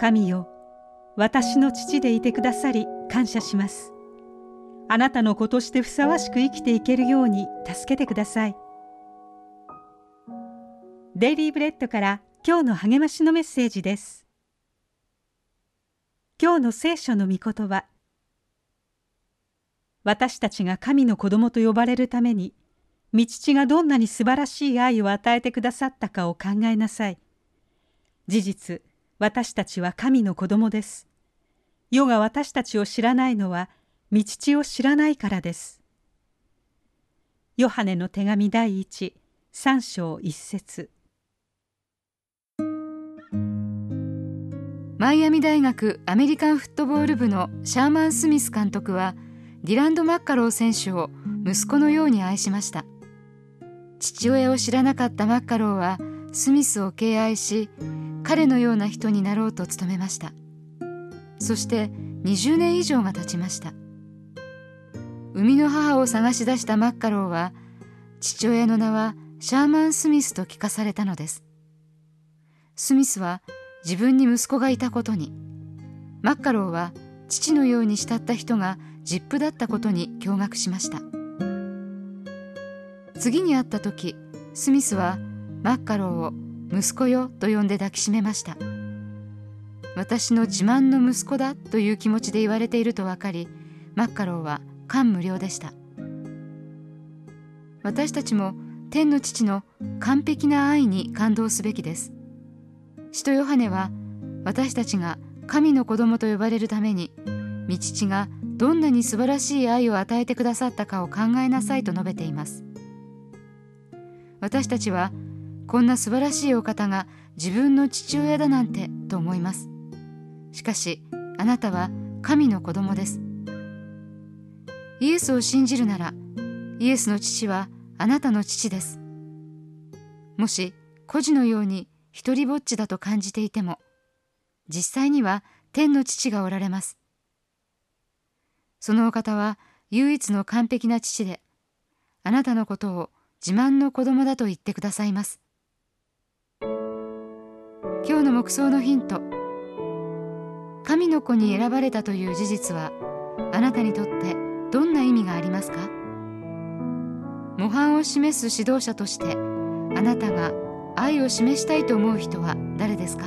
神よ私の父でいてくださり感謝します。あなたの子としてふさわしく生きていけるように助けてください。デイリーブレッドから今日の励ましのメッセージです。今日の聖書の御言葉。私たちが神の子供と呼ばれるために御父がどんなに素晴らしい愛を与えてくださったかを考えなさい。事実私たちは神の子供です。世が私たちを知らないのは御父を知らないからです。ヨハネの手紙第一三章一節。マイアミ大学アメリカンフットボール部のシャーマン・スミス監督はディランド・マッカロー選手を息子のように愛しました。父親を知らなかったマッカローはスミスを敬愛し彼のような人になろうと努めました。そして20年以上が経ちました。生みの母を探し出したマッカローは父親の名はシャーマン・スミスと聞かされたのです。スミスは自分に息子がいたことにマッカローは父のように慕った人がジップだったことに驚愕しました。次に会った時スミスはマッカローを息子よと呼んで抱きしめました。私の自慢の息子だという気持ちで言われていると分かりマッカローは感無量でした。私たちも天の父の完璧な愛に感動すべきです。使徒ヨハネは私たちが神の子供と呼ばれるために御父がどんなに素晴らしい愛を与えてくださったかを考えなさいと述べています。私たちはこんな素晴らしいお方が自分の父親だなんてと思います。しかしあなたは神の子供です。イエスを信じるならイエスの父はあなたの父です。もし孤児のように一りぼっちだと感じていても実際には天の父がおられます。そのお方は唯一の完璧な父であなたのことを自慢の子供だと言ってくださいます。今日の目想のヒント。神の子に選ばれたという事実はあなたにとってどんな意味がありますか？模範を示す指導者としてあなたが愛を示したいと思う人は誰ですか？